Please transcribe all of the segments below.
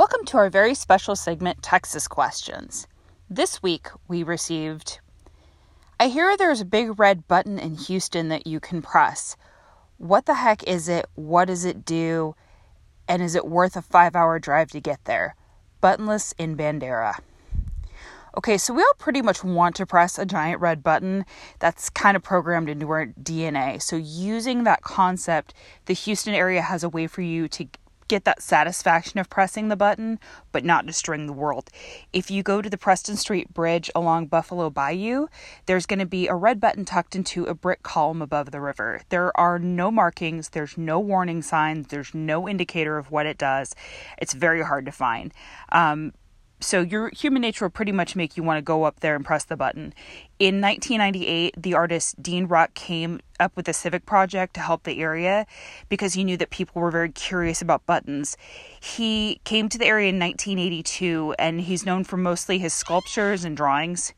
Welcome to our very special segment, Texas Questions. This week we received I hear there's a big red button in Houston that you can press. What the heck is it? What does it do? And is it worth a five hour drive to get there? Buttonless in Bandera. Okay, so we all pretty much want to press a giant red button that's kind of programmed into our DNA. So, using that concept, the Houston area has a way for you to get that satisfaction of pressing the button, but not destroying the world. If you go to the Preston Street Bridge along Buffalo Bayou, there's going to be a red button tucked into a brick column above the river. There are no markings, there's no warning signs, there's no indicator of what it does. It's very hard to find. Um, so your human nature will pretty much make you want to go up there and press the button. In 1998, the artist Dean Ruck came up with a civic project to help the area because he knew that people were very curious about buttons. He came to the area in 1982 and he's known for mostly his sculptures and drawings.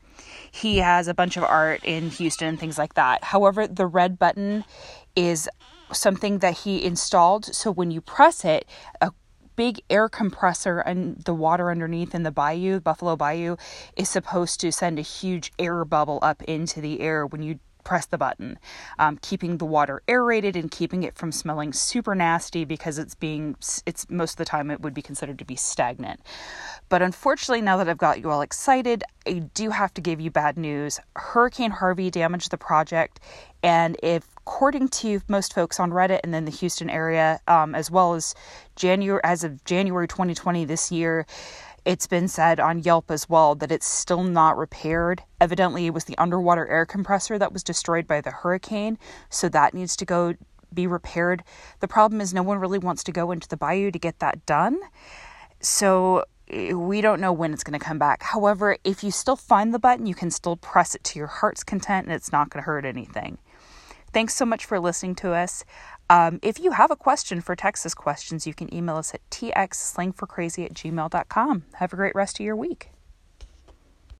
He has a bunch of art in Houston and things like that. However, the red button is something that he installed so when you press it, a big air compressor and the water underneath in the bayou, Buffalo Bayou, is supposed to send a huge air bubble up into the air when you press the button, um, keeping the water aerated and keeping it from smelling super nasty because it's being, it's most of the time it would be considered to be stagnant. But unfortunately, now that I've got you all excited, I do have to give you bad news. Hurricane Harvey damaged the project, and if according to most folks on Reddit and then the Houston area, um, as well as January as of January 2020 this year, it's been said on Yelp as well that it's still not repaired. Evidently, it was the underwater air compressor that was destroyed by the hurricane, so that needs to go be repaired. The problem is no one really wants to go into the bayou to get that done. So eh, we don't know when it's going to come back. However, if you still find the button, you can still press it to your heart's content and it's not going to hurt anything. Thanks so much for listening to us. Um, if you have a question for Texas Questions, you can email us at txslangforcrazy at gmail.com. Have a great rest of your week.